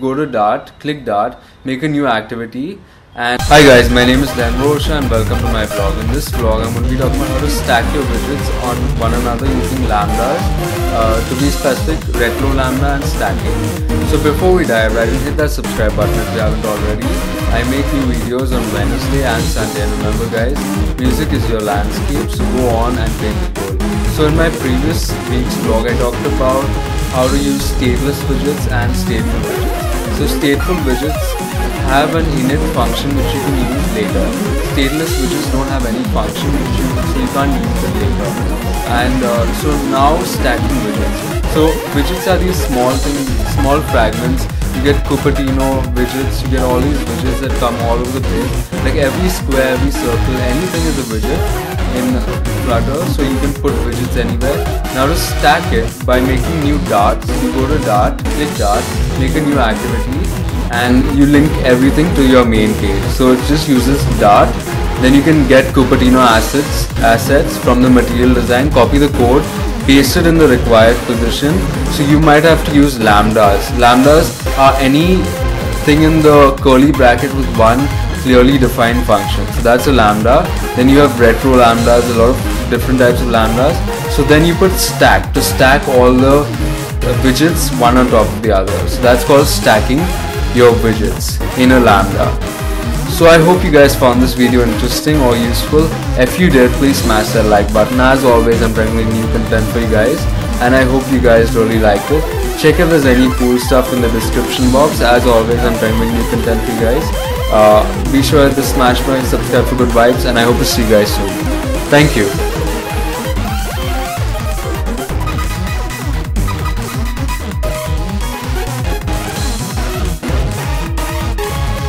Go to Dart, click Dart, make a new activity. And hi guys, my name is Dan Rocha and welcome to my vlog. In this vlog, I'm going to be talking about how to stack your widgets on one another using lambdas. Uh, to be specific, retro lambda and stacking. So before we dive right in, hit that subscribe button if you haven't already. I make new videos on Wednesday and Sunday. And remember guys, music is your landscape, so go on and take the goal. So in my previous week's vlog, I talked about how to use stateless widgets and stateful widgets. So stateful widgets have an init function which you can use later. Stateless widgets don't have any function which you, so you can't use it later. And uh, so now stacking widgets. So widgets are these small things, small fragments. You get Cupertino widgets, you get all these widgets that come all over the place. Like every square, every circle, anything is a widget in Flutter, so you can put widgets anywhere. Now to stack it by making new darts, you go to Dart, click Dart, make a new activity, and you link everything to your main page. So it just uses Dart. Then you can get Cupertino assets assets from the material design, copy the code, paste it in the required position. So you might have to use lambdas. Lambdas are anything in the curly bracket with one clearly defined function. So that's a lambda. Then you have retro lambdas, a lot of different types of lambdas. So then you put stack to stack all the uh, widgets one on top of the other. So that's called stacking your widgets in a lambda. So I hope you guys found this video interesting or useful. If you did, please smash that like button. As always, I'm to new content for you guys and I hope you guys really liked it. Check if there's any cool stuff in the description box. As always, I'm make new content for you guys. Uh, be sure to smash my subscribe for good vibes and I hope to see you guys soon. Thank you.